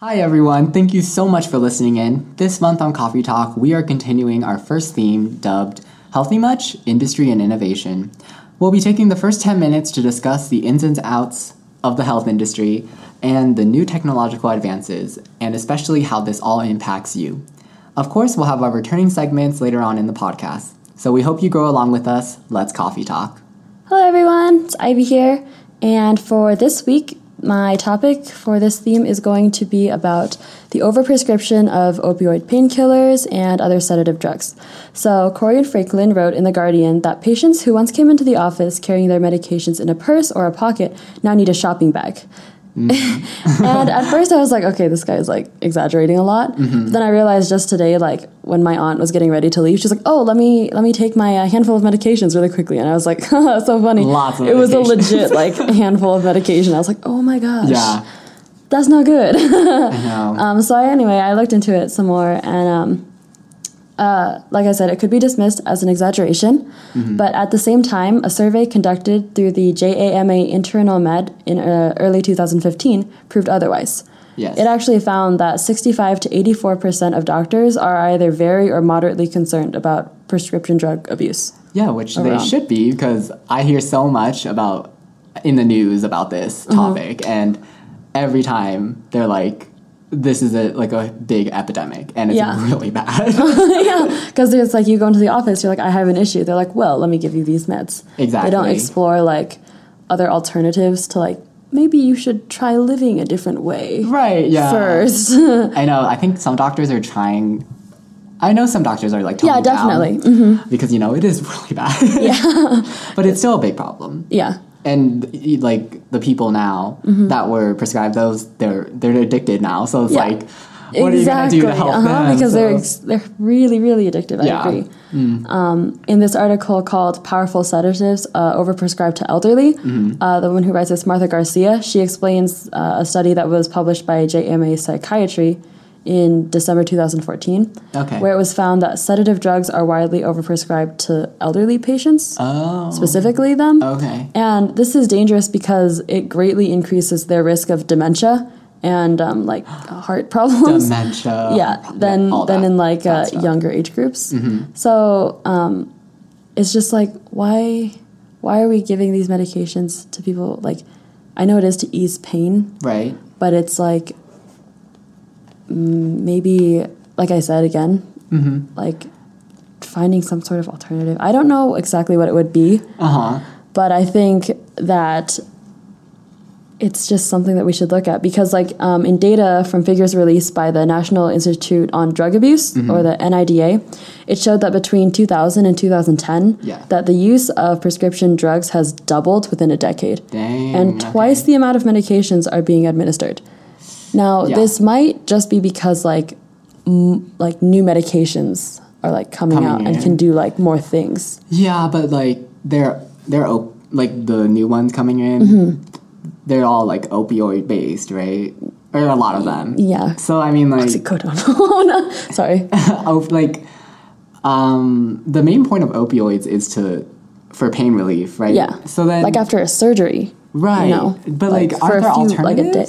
Hi everyone, thank you so much for listening in. This month on Coffee Talk, we are continuing our first theme dubbed Healthy Much Industry and Innovation. We'll be taking the first 10 minutes to discuss the ins and outs of the health industry and the new technological advances, and especially how this all impacts you. Of course, we'll have our returning segments later on in the podcast. So we hope you grow along with us. Let's Coffee Talk. Hello, everyone. It's Ivy here. And for this week, my topic for this theme is going to be about the overprescription of opioid painkillers and other sedative drugs. So, Corey and Franklin wrote in The Guardian that patients who once came into the office carrying their medications in a purse or a pocket now need a shopping bag. and at first I was like, okay, this guy is like exaggerating a lot. But then I realized just today, like when my aunt was getting ready to leave, she's like, oh, let me let me take my uh, handful of medications really quickly. And I was like, so funny. Lots of it was a legit like handful of medication. I was like, oh my gosh, Yeah, that's not good. I know. um, so I, anyway, I looked into it some more, and um, uh, like I said, it could be dismissed as an exaggeration. But at the same time, a survey conducted through the JAMA Internal Med in uh, early 2015 proved otherwise. yes. It actually found that 65 to 84 percent of doctors are either very or moderately concerned about prescription drug abuse. Yeah, which they should be because I hear so much about in the news about this Mm-hmm. topic, and every time they're like, "This is a like a big epidemic, and it's Yeah. really bad." yeah, because it's like you go into the office, you're like, I have an issue. They're like, well, let me give you these meds. Exactly. They don't explore like other alternatives to like maybe you should try living a different way right? Yeah. first. I know. I think some doctors are trying. I know some doctors are like, yeah, definitely. Mhm. because you know it is really bad. Yeah, but it's still a big problem. yeah, And like the people now that were prescribed those, they're they're addicted now. So it's Mm-hmm. Yeah. like, what are you gonna do to help uh-huh, them? Because they're ex- they're really really addictive. I Yeah. agree. Um, in this article called "Powerful Sedatives uh, Overprescribed to Elderly," Mm-hmm. uh, the one who writes this, Martha Garcia, she explains uh, a study that was published by JAMA Psychiatry in December 2014, Okay. where it was found that sedative drugs are widely overprescribed to elderly patients, oh specifically them. okay. And this is dangerous because it greatly increases their risk of dementia and um, like heart problems. dementia. yeah, than all than in like uh, younger age groups. So um, it's just like why why are we giving these medications to people? Like I know it is to ease pain, Right. but it's like maybe like I said again, Mm-hmm. like finding some sort of alternative. I don't know exactly what it would be Uh huh. but I think that it's just something that we should look at because, like, um, in data from figures released by the National Institute on Drug Abuse Mm-hmm. or the NIDA, it showed that between 2000 and 2010, Yeah. that the use of prescription drugs has doubled within a decade, Dang. and twice the amount of medications are being administered. Now, Yeah. this might just be because, like, m- like new medications are like coming, Coming out and in. can do like more things. Yeah, but like they're they're op- like the new ones coming in. Mm-hmm. They're all like opioid based, right? Or a lot of them. Yeah. So I mean, like, Oxycodone. no, sorry. op- like, um, the main point of opioids is to for pain relief, right? Yeah. So then, like after a surgery. right? you know, but like, like, for a few- like a day.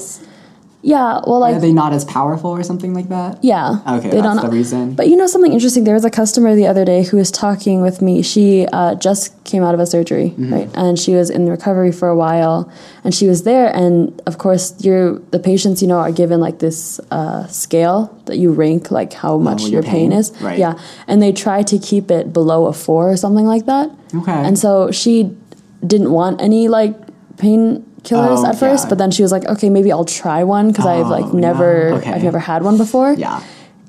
Yeah, well, like are they not as powerful or something like that? yeah. Okay, they that's don't. the reason. But you know something interesting? There was a customer the other day who was talking with me. She uh, just came out of a surgery, Mm-hmm. right? And she was in recovery for a while, and she was there. And of course, you're the patients, you know, are given like this uh, scale that you rank like how much your your pain, pain, is. right. Yeah, and they try to keep it below a four or something like that. Okay. And so she didn't want any like pain killers Oh, at first, yeah. but then she was like, okay, maybe I'll try one because I've like Oh, never, no. Okay. I've never had one before. yeah.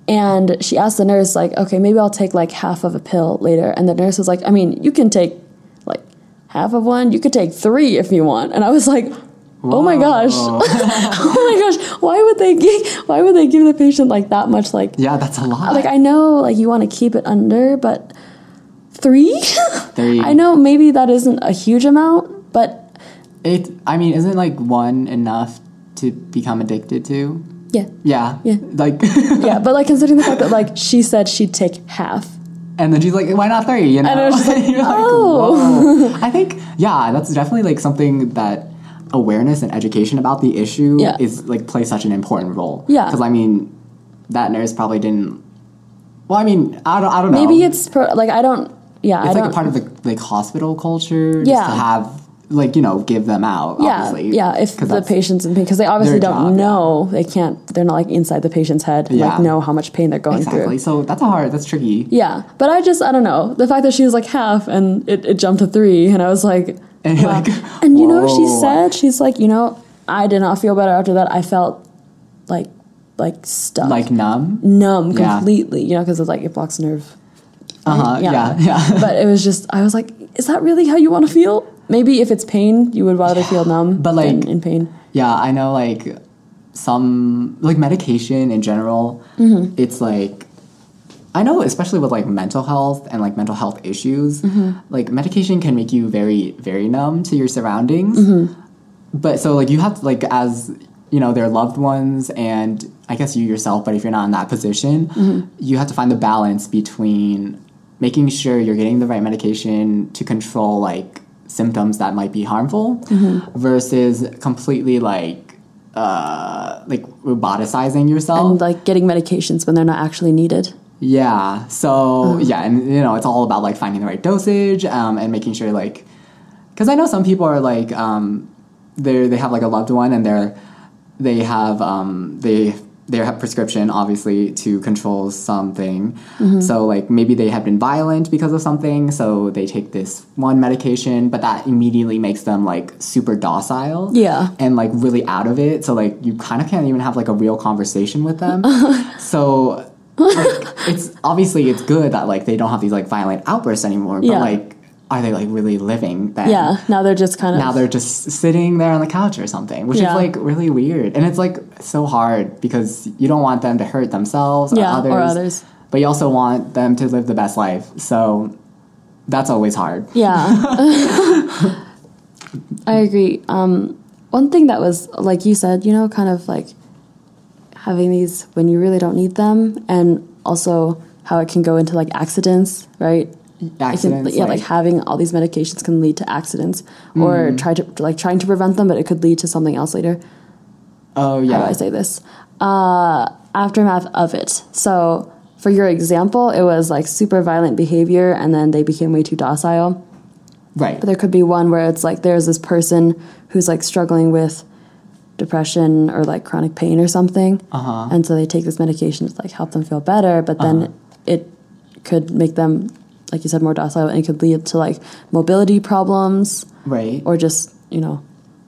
And she asked the nurse like, okay, maybe I'll take like half of a pill later. And the nurse was like, I mean, you can take like half of one. You could take three if you want. And I was like. Oh my gosh! Oh my gosh! Why would they give? Why would they give the patient like that much? Like, Yeah, that's a lot. like I know like you want to keep it under, but three? Three. I know maybe that isn't a huge amount, but It. I mean, isn't like one enough to become addicted to? yeah, Yeah. Yeah. Like, yeah. But like considering the fact that like she said she'd take half. and then she's like, "Why not three? You know? And I was like, "Oh." I think, yeah, that's definitely like something that awareness and education about the issue Yeah. is like plays such an important role. Yeah. because I mean, that nurse probably didn't. Well, I mean, I don't. I don't know. Maybe it's pro- like I don't. Yeah, I it's don't. like a part of the like hospital culture. Just Yeah. to have like you know give them out. yeah, obviously. yeah. if the patient's in pain, because they obviously don't job, yeah. know, they can't. They're not like inside the patient's head, Yeah. like know how much pain they're going exactly. through. So that's a hard. That's tricky. Yeah, but I just I don't know the fact that she was like half and it, it jumped to three, and I was like, And wow. like, and you know what she said? She's like, you know, I did not feel better after that. I felt like like stuck, Like numb. numb Yeah. completely. You know, because it's like it blocks nerve. Uh huh. Yeah. Yeah. Yeah. but it was just I was like, is that really how you want to feel? Maybe if it's pain, you would rather feel numb, But, like- than in pain. Yeah, I know like some like medication in general, Mm-hmm. it's like I know especially with like mental health and like mental health issues, Mm-hmm. like medication can make you very very numb to your surroundings. Mm-hmm. But so like you have to like as you know their loved ones and I guess you yourself, but if you're not in that position, Mm-hmm. you have to find the balance between making sure you're getting the right medication to control like symptoms that might be harmful Mm-hmm. versus completely like uh like roboticizing yourself And like getting medications when they're not actually needed. yeah so yeah and you know it's all about like finding the right dosage um, and making sure like because i know some people are like um they they have like a loved one and they're they have um they they have prescription obviously to control something mm-hmm. so like maybe they have been violent because of something so they take this one medication but that immediately makes them like super docile Yeah. and like really out of it so like you kind of can't even have like a real conversation with them so like it's obviously it's good that like they don't have these like violent outbursts anymore but Yeah. like are they like really living then Yeah. Now they're just kind of now they're just sitting there on the couch or something which Yeah. is like really weird and it's like so hard because you don't want them to hurt themselves or Yeah, others or others. but you also want them to live the best life so that's always hard Yeah. I agree. Um, one thing that was, like you said, you know, kind of like having these when you really don't need them, and also how it can go into like accidents, right? It can- accidents yeah, like, having all these medications can lead to accidents, Mm. or try to like trying to prevent them, but it could lead to something else later. oh yeah. How do I say this? Uh, aftermath of it. So, for your example, it was like super violent behavior, and then they became way too docile. right But there could be one where it's like there's this person who's like struggling with depression or like chronic pain or something, Uh-huh. and so they take this medication to like help them feel better. But then Uh-huh. it could make them, like you said, more docile, and it could lead to like mobility problems right or just you know,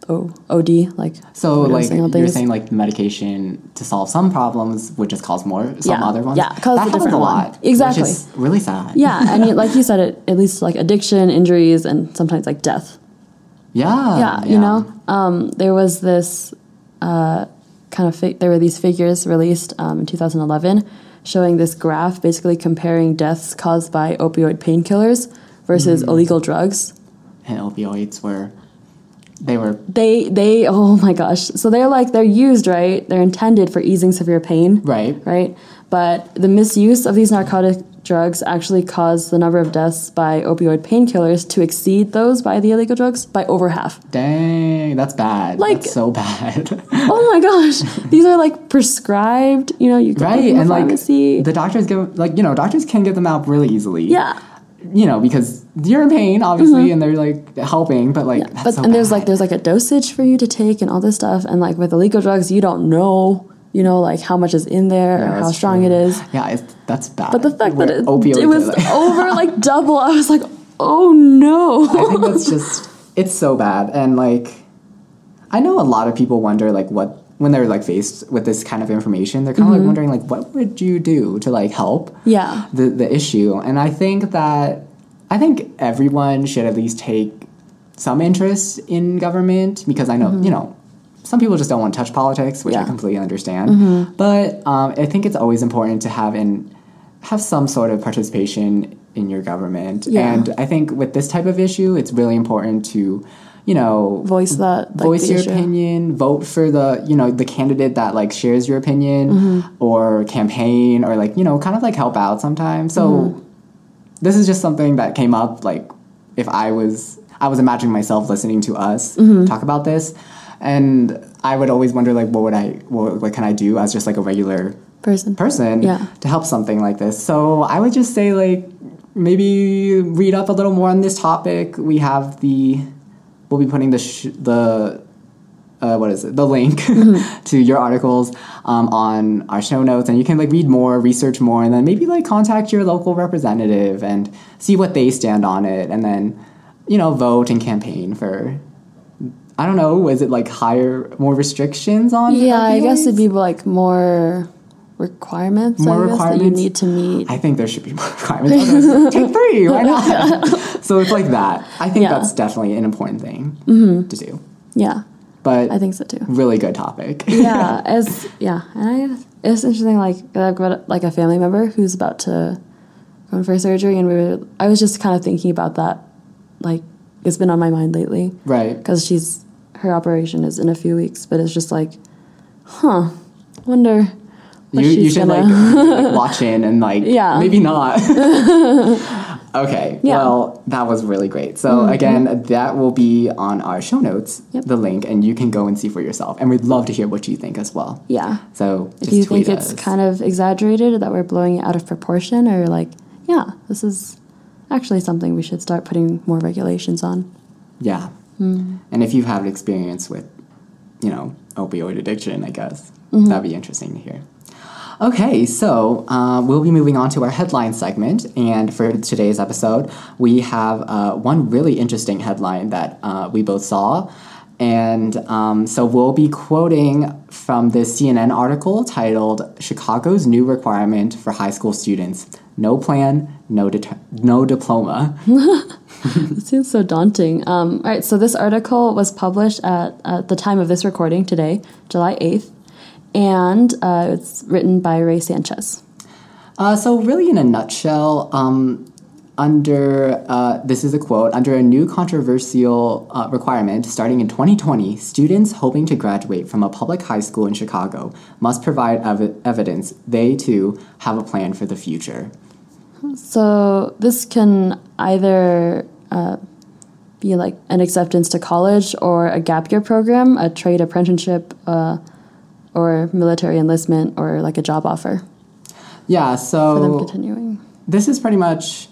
o- OD like So, like, you're things. saying, like, medication to solve some problems would just cause more, some Yeah, other ones? yeah, cause that a happens different a one. lot. Exactly. Which is really sad. yeah, and you, like you said, it, it leads to like addiction, injuries, and sometimes like death. Yeah. yeah, you know um, there was this uh, kind of fi- there were these figures released um, in 2011 showing this graph basically comparing deaths caused by opioid painkillers versus hmm. illegal drugs. And opioids were, they were, they they oh my gosh. So they're like they're used right? They're intended for easing severe pain. Right. right? But the misuse of these narcotic drugs actually caused the number of deaths by opioid painkillers to exceed those by the illegal drugs by over half Dang, that's bad. Like- that's so bad. oh my gosh these are like prescribed you know you can right. And, like, pharmacy the doctors give, like, you know, doctors can give them out really easily. yeah You know, because you're in pain, obviously, mm-hmm. and they're, like, helping, but, like, that's but so and there's like there's like a dosage for you to take and all this stuff and like with illegal drugs you don't know you know like how much is in there Yeah, or how strong true. it is. Yeah, it's, that's bad. but the fact that it, it was over like double i was like oh no. I think that's just it's so bad. And like I know a lot of people wonder like what when they're like faced with this kind of information they're kind of like mm-hmm. wondering like what would you do to like help yeah. the the issue? And I think that I think everyone should at least take some interest in government because I know mm-hmm. you know some people just don't want to touch politics which I completely understand but um, I think it's always important to have and have some sort of participation in your government Yeah. and I think with this type of issue it's really important to you know voice that like, voice your issue. opinion vote for the you know the candidate that like shares your opinion Mm-hmm. or campaign or like you know kind of like help out sometimes so Mm-hmm. this is just something that came up like if i was I was imagining myself listening to us Mm-hmm. talk about this, and I would always wonder like, what would I, what, what can I do as just like a regular Person. person Yeah. to help something like this? So I would just say like maybe read up a little more on this topic. We have the, we'll be putting the sh- the uh, what is it the link to your articles um, on our show notes and you can like read more research more and then maybe like contact your local representative and see what they stand on it and then you know vote and campaign for i don't know was it like higher more restrictions on Yeah, I guess it'd be like more requirements. More guess, that you need to meet. I think there should be more requirements. Take three, why not? so it's like that. I think Yeah. Mm-hmm. that's definitely an important thing to do. yeah, But I think so too. really good topic. yeah, as yeah, and I it's interesting. Like I've got like a family member who's about to go in for surgery, and we were. I was just kind of thinking about that. Like it's been on my mind lately right. because she's her operation is in a few weeks, but it's just like, huh, wonder. What You, you should gonna, like, like watch in and like Yeah. maybe not. okay. Yeah. Mm-hmm. Well, that was really great. So again, that will be on our show notes, Yep. the link, and you can go and see for yourself. And we'd love to hear what you think as well. yeah. So If you think it's kind of exaggerated, that we're blowing it out of proportion, or like, yeah, this is actually something we should start putting more regulations on. Yeah. Mm-hmm. And if you've had experience with, you know, opioid addiction, I guess Mm-hmm. that'd be interesting to hear. Okay, so uh, we'll be moving on to our headline segment. And for today's episode, we have uh, one really interesting headline that uh, we both saw. And um, so we'll be quoting from this CNN article titled Chicago's New Requirement for High School Students No Plan, No, det- no Diploma. It seems so daunting. Um, all right, so this article was published at, at the time of this recording today, July 8th, and uh, it's written by Ray Sanchez. Uh, so, really, in a nutshell, um, under uh, this is a quote under a new controversial uh, requirement starting in 2020, students hoping to graduate from a public high school in Chicago must provide ev- evidence they too have a plan for the future. So this can either uh, be like an acceptance to college or a gap year program, a trade apprenticeship, uh, or military enlistment, or like a job offer Yeah, for them so continuing. this is pretty much.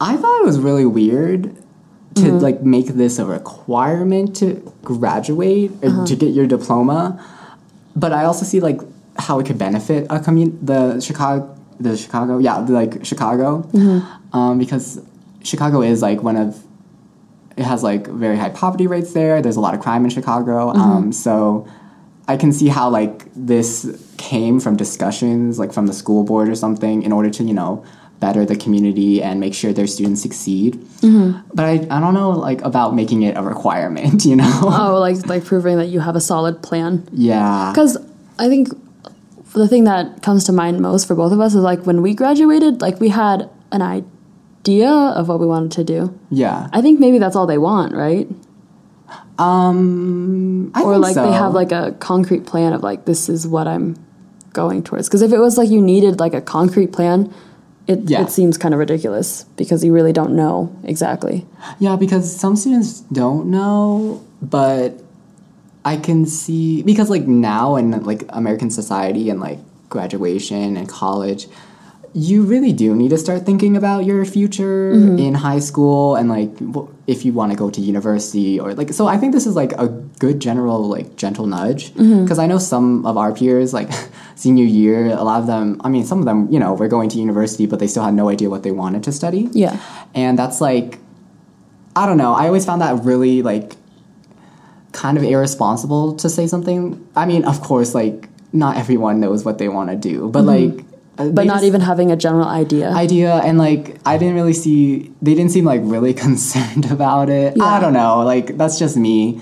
I thought it was really weird to like make this a requirement to graduate or to get your diploma, but I also see like how it could benefit a commun the Chicago the Chicago yeah the, like Chicago. Um, because Chicago is like one of it has like very high poverty rates there. There's a lot of crime in Chicago, um, so I can see how like this came from discussions like from the school board or something in order to you know better the community and make sure their students succeed. But I, I don't know like about making it a requirement, you know? Oh, like like proving that you have a solid plan. yeah. Because I think the thing that comes to mind most for both of us is like when we graduated, like we had an idea of what we wanted to do. Yeah. I think maybe that's all they want, right? Um I or like so. they have like a concrete plan of like this is what I'm going towards. Because if it was like you needed like a concrete plan, it Yeah. it seems kind of ridiculous because you really don't know exactly. Yeah, because some students don't know, but I can see because like now in like American society and like graduation and college, you really do need to start thinking about your future in high school and like if you want to go to university or like so I think this is like a good general like gentle nudge because I know some of our peers like senior year a lot of them I mean some of them you know were going to university but they still had no idea what they wanted to study Yeah. and that's like i don't know i always found that really like kind of irresponsible to say something i mean of course like not everyone knows what they want to do but like Mm-hmm. But not even having a general idea. idea and like i didn't really see they didn't seem like really concerned about it yeah. i don't know like that's just me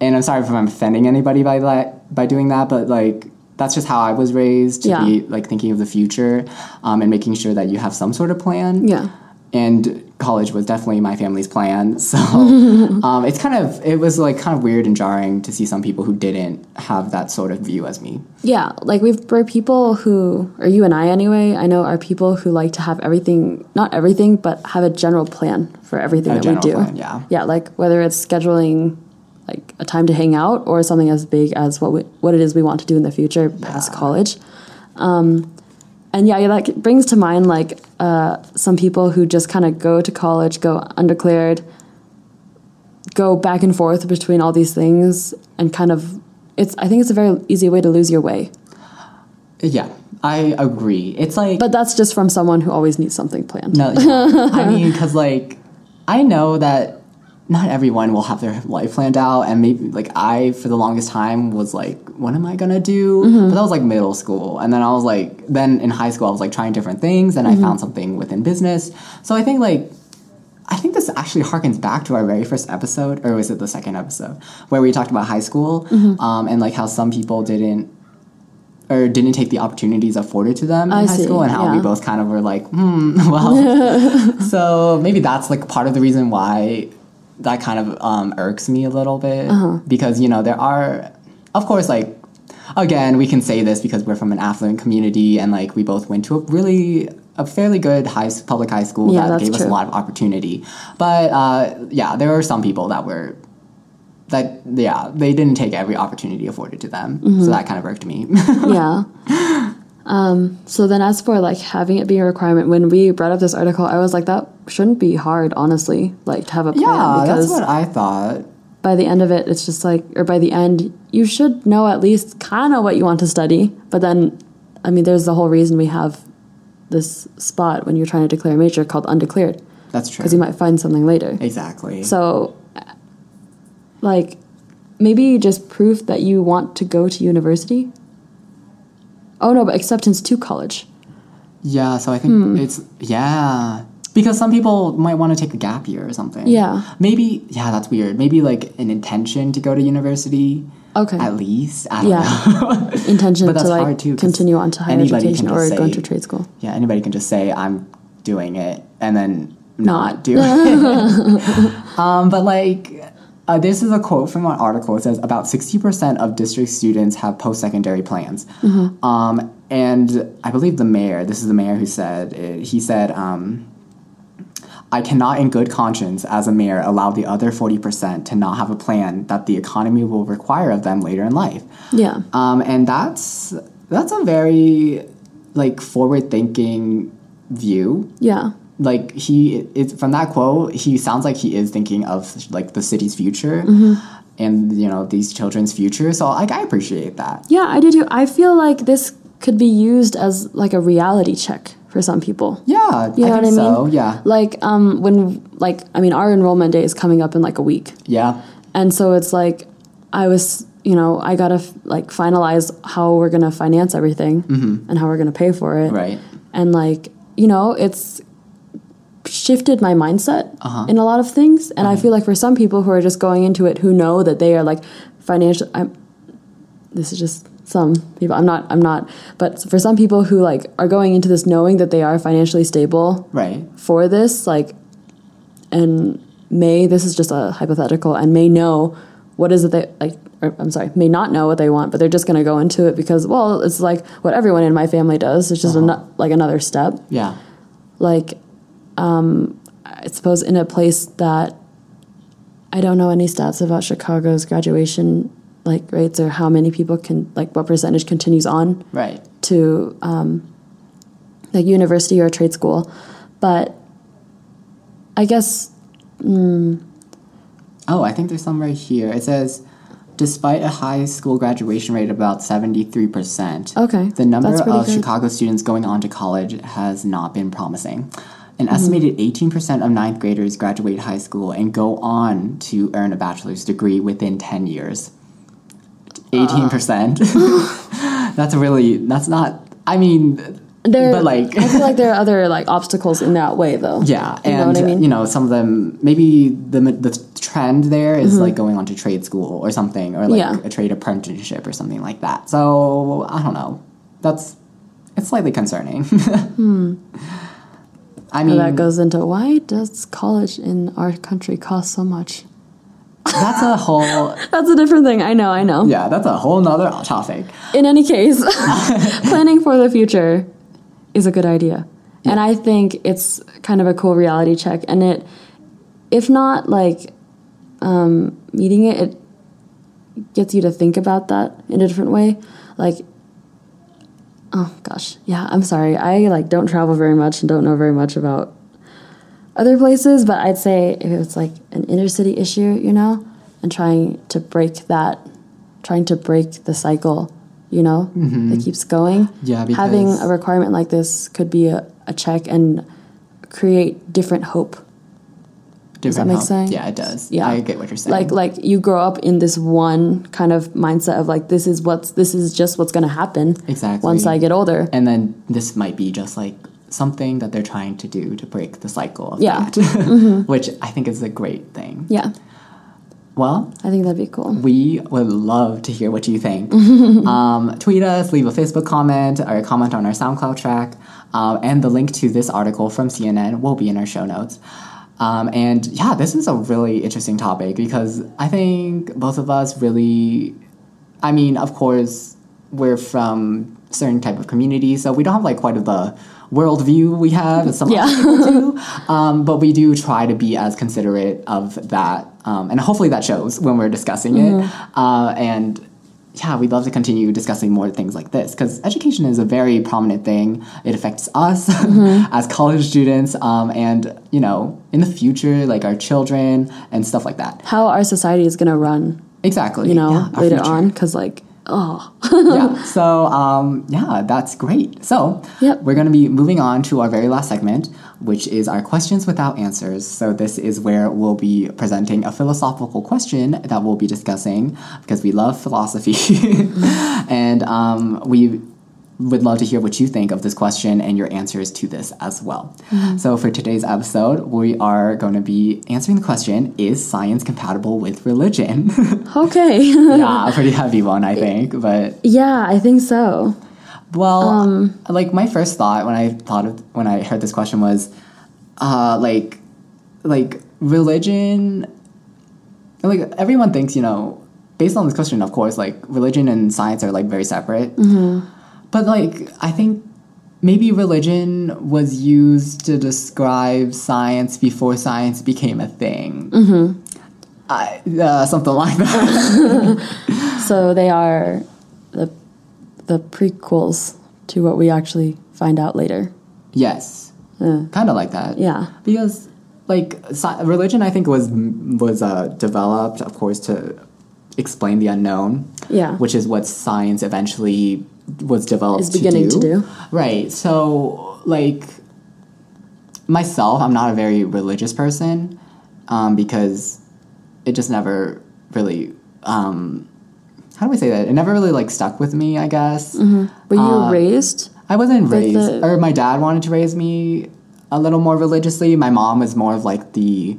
and i'm sorry if i'm offending anybody by that by doing that but like that's just how i was raised to Yeah. be like thinking of the future um, and making sure that you have some sort of plan yeah. And college was definitely my family's plan. So um, it's kind of it was like kind of weird and jarring to see some people who didn't have that sort of view as me. Yeah, like we've we're people who, or you and I anyway, I know are people who like to have everything, not everything, but have a general plan for everything A that we do. plan, yeah. Yeah, like whether it's scheduling like a time to hang out or something as big as what we, what it is we want to do in the future past Yeah. college. Um, and yeah, that brings to mind like uh, some people who just kind of go to college, go undeclared, go back and forth between all these things, and kind of it's. I think it's a very easy way to lose your way. Yeah, I agree. It's like But that's just from someone who always needs something planned. No, yeah. I mean, because like I know that not everyone will have their life planned out, and maybe like I, for the longest time, was like, "What am I gonna do?" But that was like middle school, and then I was like, then in high school, I was like trying different things, and I found something within business. So I think like. I think this actually harkens back to our very first episode, or was it the second episode, where we talked about high school? Um, and like how some people didn't or didn't take the opportunities afforded to them in I high see, school, and how we both kind of were like, hmm, well, so maybe that's like part of the reason why that kind of um, irks me a little bit Uh-huh. because you know there are, of course, like again we can say this because we're from an affluent community and like we both went to a really a fairly good high public high school Yeah, that gave us a lot of opportunity, but uh, yeah, there are some people that were. That yeah, they didn't take every opportunity afforded to them, Mm-hmm. so that kind of irked me. yeah. Um, so then, as for like having it be a requirement, when we brought up this article, I was like, that shouldn't be hard, honestly. Like to have a plan yeah, that's what I thought. by the end of it, it's just like, or by the end, you should know at least kind of what you want to study. But then, I mean, there's the whole reason we have this spot when you're trying to declare a major called undeclared That's true. because you might find something later. exactly. So, like, maybe just proof that you want to go to university. Oh no, but acceptance to college. Yeah, so I think Hmm. it's yeah. Because some people might want to take a gap year or something. Yeah. Maybe yeah, that's weird. Maybe like an intention to go to university. Okay. At least. I don't Yeah. know. Intention But that's to like hard, too, continue on to higher education or say- to trade school. yeah, anybody can just say I'm doing it and then not, Not. do it. um, but like uh, this is a quote from an article. It says about 60% of district students have post-secondary plans. Mm-hmm. Um, and I believe the mayor, this is the mayor who said, it, he said, um, I cannot, in good conscience, as a mayor, allow the other 40% to not have a plan that the economy will require of them later in life. Yeah. Um, and that's that's a very like forward-thinking view. Yeah. Like he, it's from that quote, he sounds like he is thinking of like the city's future Mm-hmm. and you know these children's future. So like I appreciate that. Yeah, I do too. I feel like this could be used as like a reality check for some people. Yeah, You know I what I think mean? so. Yeah, Like um when like I mean our enrollment day is coming up in like a week. yeah, And so it's like I was, you know, I got to f- like finalize how we're going to finance everything and how we're going to pay for it. Mm-hmm. right. And like, you know, it's shifted my mindset Uh-huh. in a lot of things and I feel like for some people who are just going into it who know that they are like financial I'm this is just some people I'm not I'm not but for some people who like are going into this knowing that they are financially stable Right. for this like and may this is just a hypothetical and may know what is it they like or, i'm sorry may not know what they want but they're just going to go into it because well it's like what everyone in my family does it's just ano- like another step Yeah. like um i suppose in a place that i don't know any stats about chicago's graduation like rates or how many people can like what percentage continues on Right. to um, like university or trade school, but I guess Oh, I think there's some right here. It says, despite a high school graduation rate of about 73%, Okay, the number of good. Chicago students going on to college has not been promising. An Mm-hmm. estimated 18% of ninth graders graduate high school and go on to earn a bachelor's degree within 10 years. 18%. that's really, that's not, I mean, there, but like, I feel like there are other like obstacles in that way though. Yeah, You and I mean? you know some of them maybe the the trend there is Mm-hmm. like going on to trade school or something or like Yeah. a trade apprenticeship or something like that. So I don't know. That's it's slightly concerning. I mean, that goes into why does college in our country cost so much? that's a whole That's a different thing. I know, I know. yeah, that's a whole nother topic. In any case, planning for the future is a good idea. And I think it's kind of a cool reality check. And it, if not like um, meeting it, it gets you to think about that in a different way. Like, oh gosh, yeah, I'm sorry. I like don't travel very much and don't know very much about other places, but I'd say if it's like an inner city issue, you know, and trying to break that, trying to break the cycle, you know, mm-hmm. that keeps going. Yeah, having a requirement like this could be a, a check and create different hope. Does that make sense? Yeah, it does. Yeah. I get what you're saying. Like like you grow up in this one kind of mindset of like this is what's this is just what's going to happen Exactly. once I get older. and then this might be just like something that they're trying to do to break the cycle of Yeah. Mm-hmm. that, which I think is a great thing. Yeah, Well, I think that'd be cool. we would love to hear what you think. um, tweet us, leave a Facebook comment, or a comment on our SoundCloud track, um, and the link to this article from CNN will be in our show notes. Um, and yeah, this is a really interesting topic because I think both of us really, I mean, of course, we're from certain type of communities, so we don't have like quite of the worldview we have as some Yeah. other people do. Um, but we do try to be as considerate of that, um, and hopefully that shows when we're discussing it. Uh, and yeah, we'd love to continue discussing more things like this because education is a very prominent thing. It affects us as college students, um, and you know, in the future, like our children and stuff like that. How our society is going to run, Exactly. you know, Yeah, later future. on because like oh yeah. So um, yeah, that's great. So Yep. we're going to be moving on to our very last segment, which is our questions without answers. So this is where we'll be presenting a philosophical question that we'll be discussing because we love philosophy, and um, we would love to hear what you think of this question and your answers to this as well. So for today's episode, we are going to be answering the question: Is science compatible with religion? okay yeah, a pretty heavy one, I think, but. yeah I think so Well, Um, like my first thought when I thought of when I heard this question was, uh, like, like religion. Like everyone thinks, you know, based on this question, of course, like religion and science are like very separate. Mm-hmm. But like, I think maybe religion was used to describe science before science became a thing. Mm-hmm. I, uh, something like that. so they are the the prequels to what we actually find out later yes, kind of like that. yeah because like sci- religion i think was was uh, developed of course to explain the unknown Yeah. which is what science eventually was developed Is beginning to do. right. So like myself i'm not a very religious person um, because it just never really um, how do we say that? It never really like stuck with me i guess. Were you Uh, raised I wasn't raised, the- or my dad wanted to raise me a little more religiously. My mom was more of like the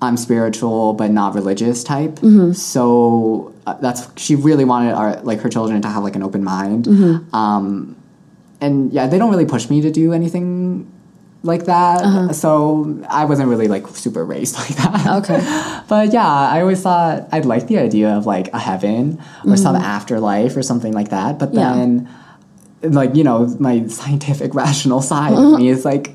I'm spiritual but not religious type. Mm-hmm. So uh, that's she really wanted our like her children to have like an open mind. Mm-hmm. Um, and yeah, they don't really push me to do anything like that. Uh-huh. So I wasn't really like super raised like that. Okay. But yeah, I always thought I'd like the idea of like a heaven or some afterlife or something like that. But Mm-hmm. Yeah. then, like you know, my scientific rational side of me is like,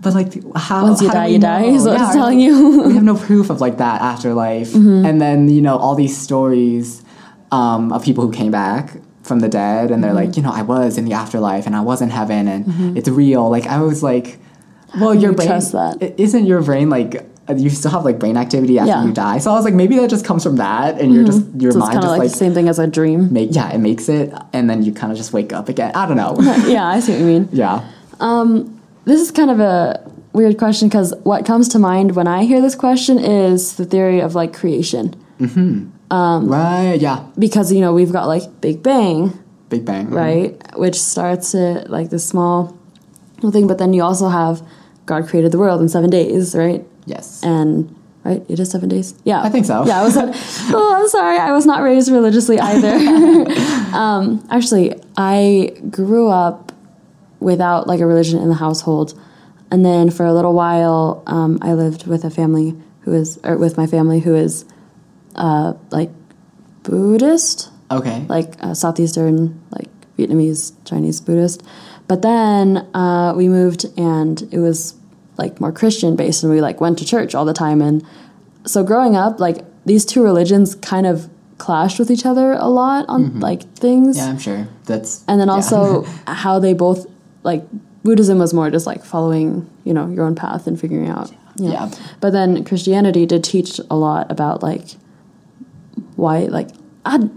but like how Once you how die, you die, know? is what it's telling you. Mm-hmm. we have no proof of like that afterlife, and then you know all these stories um, of people who came back from the dead, and they're Mm-hmm. like, you know, I was in the afterlife and I was in heaven, and it's real. Like I was like, well, your you brain trust that? isn't your brain like uh, you still have like brain activity after Yeah. you die. So I was like, maybe that just comes from that, and you're just your so mind just like, like, the same thing as a dream make yeah, it makes it, and then you kind of just wake up again. I don't know. yeah i see what you mean yeah. This is kind of a weird question because what comes to mind when i hear this question is the theory of like creation Um, right. Yeah. because you know we've got like big bang Big Bang. right which starts at like this small little thing but then you also have god created the world in seven days right Yes. and right it is seven days yeah I think so. yeah i was oh i'm sorry i was not raised religiously either um, actually i grew up without like a religion in the household and then for a little while, um, I lived with a family who is, or with my family who is, uh, like Buddhist, Okay. like uh, Southeastern, like Vietnamese, Chinese Buddhist. But then uh, we moved, and it was like more Christian based, and we like went to church all the time. And so growing up, like these two religions kind of clashed with each other a lot on like things. yeah, I'm sure. That's And then yeah. also how they both like Buddhism was more just like following, you know, your own path and figuring out. You know. Yeah. But then Christianity did teach a lot about like why like I,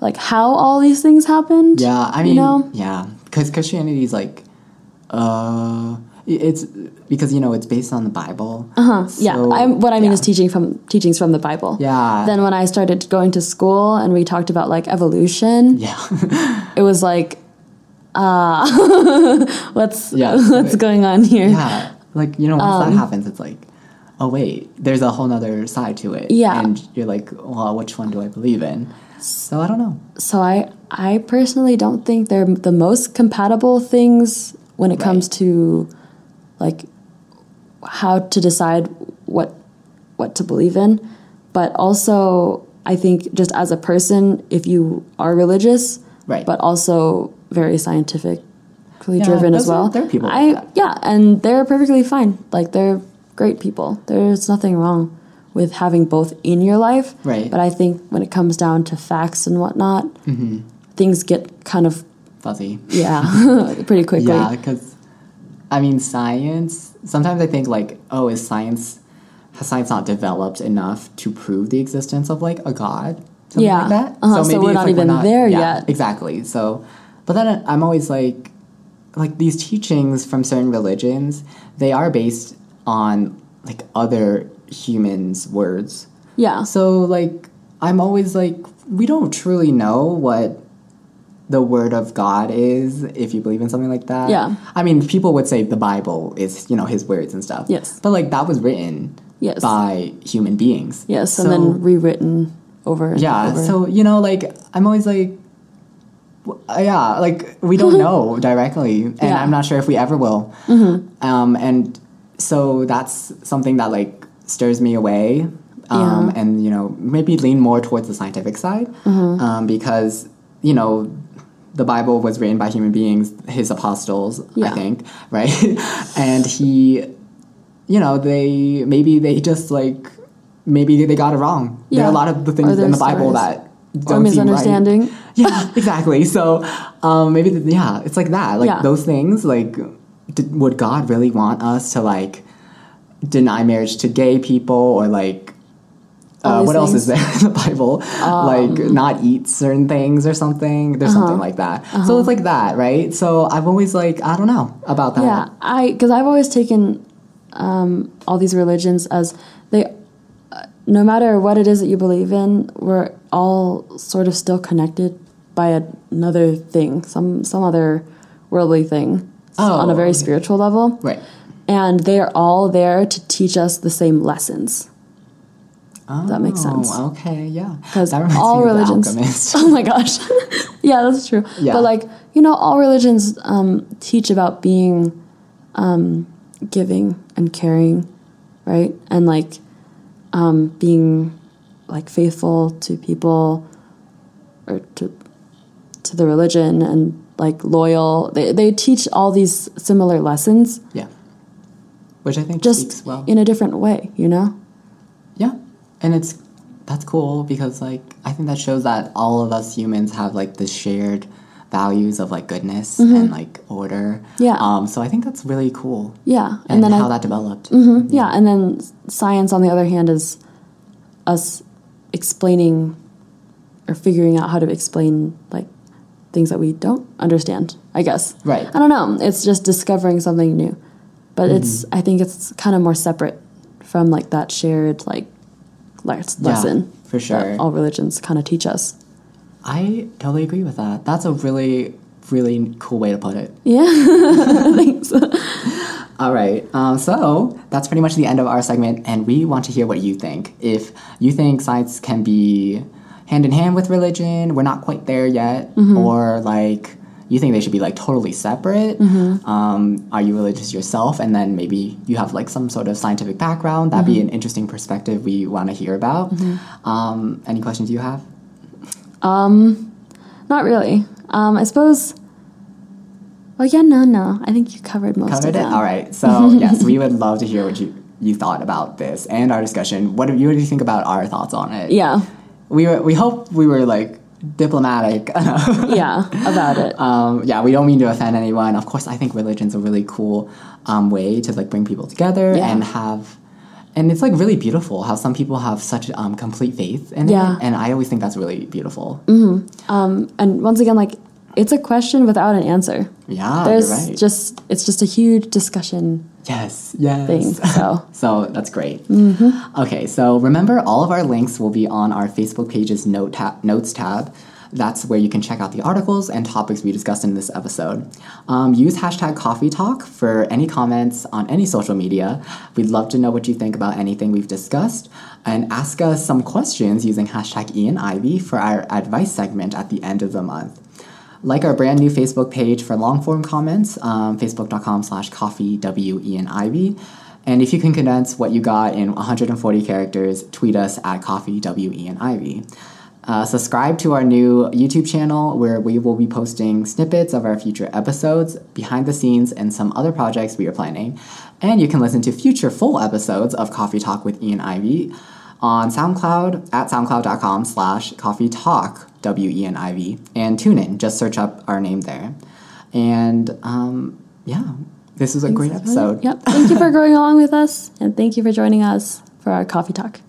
like how all these things happened. Yeah, I you mean, know? yeah, because Christianity is like, uh, it's because you know it's based on the Bible. Uh Huh. Yeah. I'm, what I mean yeah. is teaching from teachings from the Bible. Yeah. Then when I started going to school and we talked about like evolution, yeah, it was like, ah, what's Yeah. what's going on here? yeah. Like you know, once Um, that happens, it's like, oh wait, there's a whole nother side to it. Yeah. and you're like, well, which one do I believe in? So I don't know. So I I personally don't think they're the most compatible things when it Right. comes to like how to decide what what to believe in. But also I think just as a person, if you are religious, Right. but also very scientifically Yeah, driven as well. there are people I yeah, and they're perfectly fine. Like they're great people. There's nothing wrong with having both in your life. Right. But I think when it comes down to facts and whatnot, things get kind of Fuzzy. yeah, pretty quickly. Yeah, because I mean, science. Sometimes I think like, oh, is science has science not developed enough to prove the existence of like a god? Something Yeah. like that. Uh-huh, so we're not like, even there yeah, yet. Exactly. So, but then I'm always like, like these teachings from certain religions, they are based on like other humans' words. Yeah. So like I'm always like we don't truly know what the word of God is if you believe in something like that. Yeah. I mean people would say the Bible is, you know, his words and stuff. Yes. But like that was written Yes. by human beings. Yes, So- and then rewritten over. and yeah, over. so you know, like I'm always like, yeah, like we don't know directly, and Yeah. Mm-hmm. I'm not sure if we ever will. Um, and so that's something that like stirs me away, um, Yeah. and you know maybe lean more towards the scientific side, Mm-hmm. um, because you know the Bible was written by human beings, his apostles, I think, right? and he, you know, they maybe they just like maybe they got it wrong. There are a lot of the things in the Bible that don't seem right. Yeah, exactly. So um, maybe the, yeah, it's like that. Like Yeah. those things. Like, d- would God really want us to like deny marriage to gay people or like? Uh, what else is. Um, there in the Bible? like not eat certain things or something. There's Uh-huh. something like that. So it's like that, right? So I've always like I don't know about that. Yeah, I because I've always taken um, all these religions as no matter what it is that you believe in, we're all sort of still connected by another thing, some some other worldly thing, so Oh, on a very okay. spiritual level, Right. and they are all there to teach us the same lessons. Oh, that makes sense. Oh, Okay, yeah. Because all religions. Oh my gosh, yeah, that's true. Yeah. But like you know, all religions um, teach about being um, giving and caring, right? And like um, being like faithful to people or to to the religion and like loyal. They they teach all these similar lessons, yeah. Which I think just speaks well. in a different way. You know? Yeah, and it's that's cool because like I think that shows that all of us humans have like this shared values of like goodness and like order. Mm-hmm. Yeah. Um. So I think that's really cool. Yeah, And, then how I, that developed. Yeah, and then science, on the other hand, is us explaining or figuring out how to explain like things that we don't understand. I guess. Right. I don't know. It's just discovering something new, but it's. I think it's kind of more separate from like that shared like les- Yeah, lesson for sure. that all religions kind of teach us. I totally agree with that. That's a really really cool way to put it. Yeah. Thanks. All right. Um, so that's pretty much the end of our segment, and we want to hear what you think. If you think science can be hand in hand with religion, we're not quite there yet, Mm-hmm. or like you think they should be like totally separate? Mm-hmm. Um, are you religious yourself? And then maybe you have like some sort of scientific background. That'd Mm-hmm. be an interesting perspective we want to hear about. Um, any questions you have? Um, not really. Um, I suppose. Well, yeah, no, no. I think you covered most Covered of it? them. All right. So, yes, we would love to hear what you, you thought about this and our discussion. What do you, what do you think about our thoughts on it? Yeah, We, were, we hope we were like diplomatic. yeah, about it. um, yeah, we don't mean to offend anyone. Of course, I think religion's a really cool um, way to like bring people together Yeah. and have. And it's like really beautiful how some people have such um, complete faith in Yeah. it, and I always think that's really beautiful. Um, and once again, like it's a question without an answer. Yeah, There's you're right. just it's just a huge discussion yes, yes. thing. So So that's great. Okay, so remember all of our links will be on our Facebook page's note tab, notes tab. That's where you can check out the articles and topics we discussed in this episode. Um, use hashtag coffee talk for any comments on any social media. We'd love to know what you think about anything we've discussed. And ask us some questions using hashtag Ian Ivy for our advice segment at the end of the month like our brand new Facebook page for long form comments, um, facebook.com slash coffee. And if you can condense what you got in 140 characters, tweet us at coffee W N Ivy. Uh, subscribe to our new YouTube channel where we will be posting snippets of our future episodes, behind the scenes, and some other projects we are planning. And you can listen to future full episodes of Coffee Talk with Ian Ivy on SoundCloud at soundcloud.com slash coffee talk W-E-N-I-V and tune in. Just search up our name there. And um, yeah, this is a great episode. Yep. Thank you for going along with us, and thank you for joining us for our coffee talk.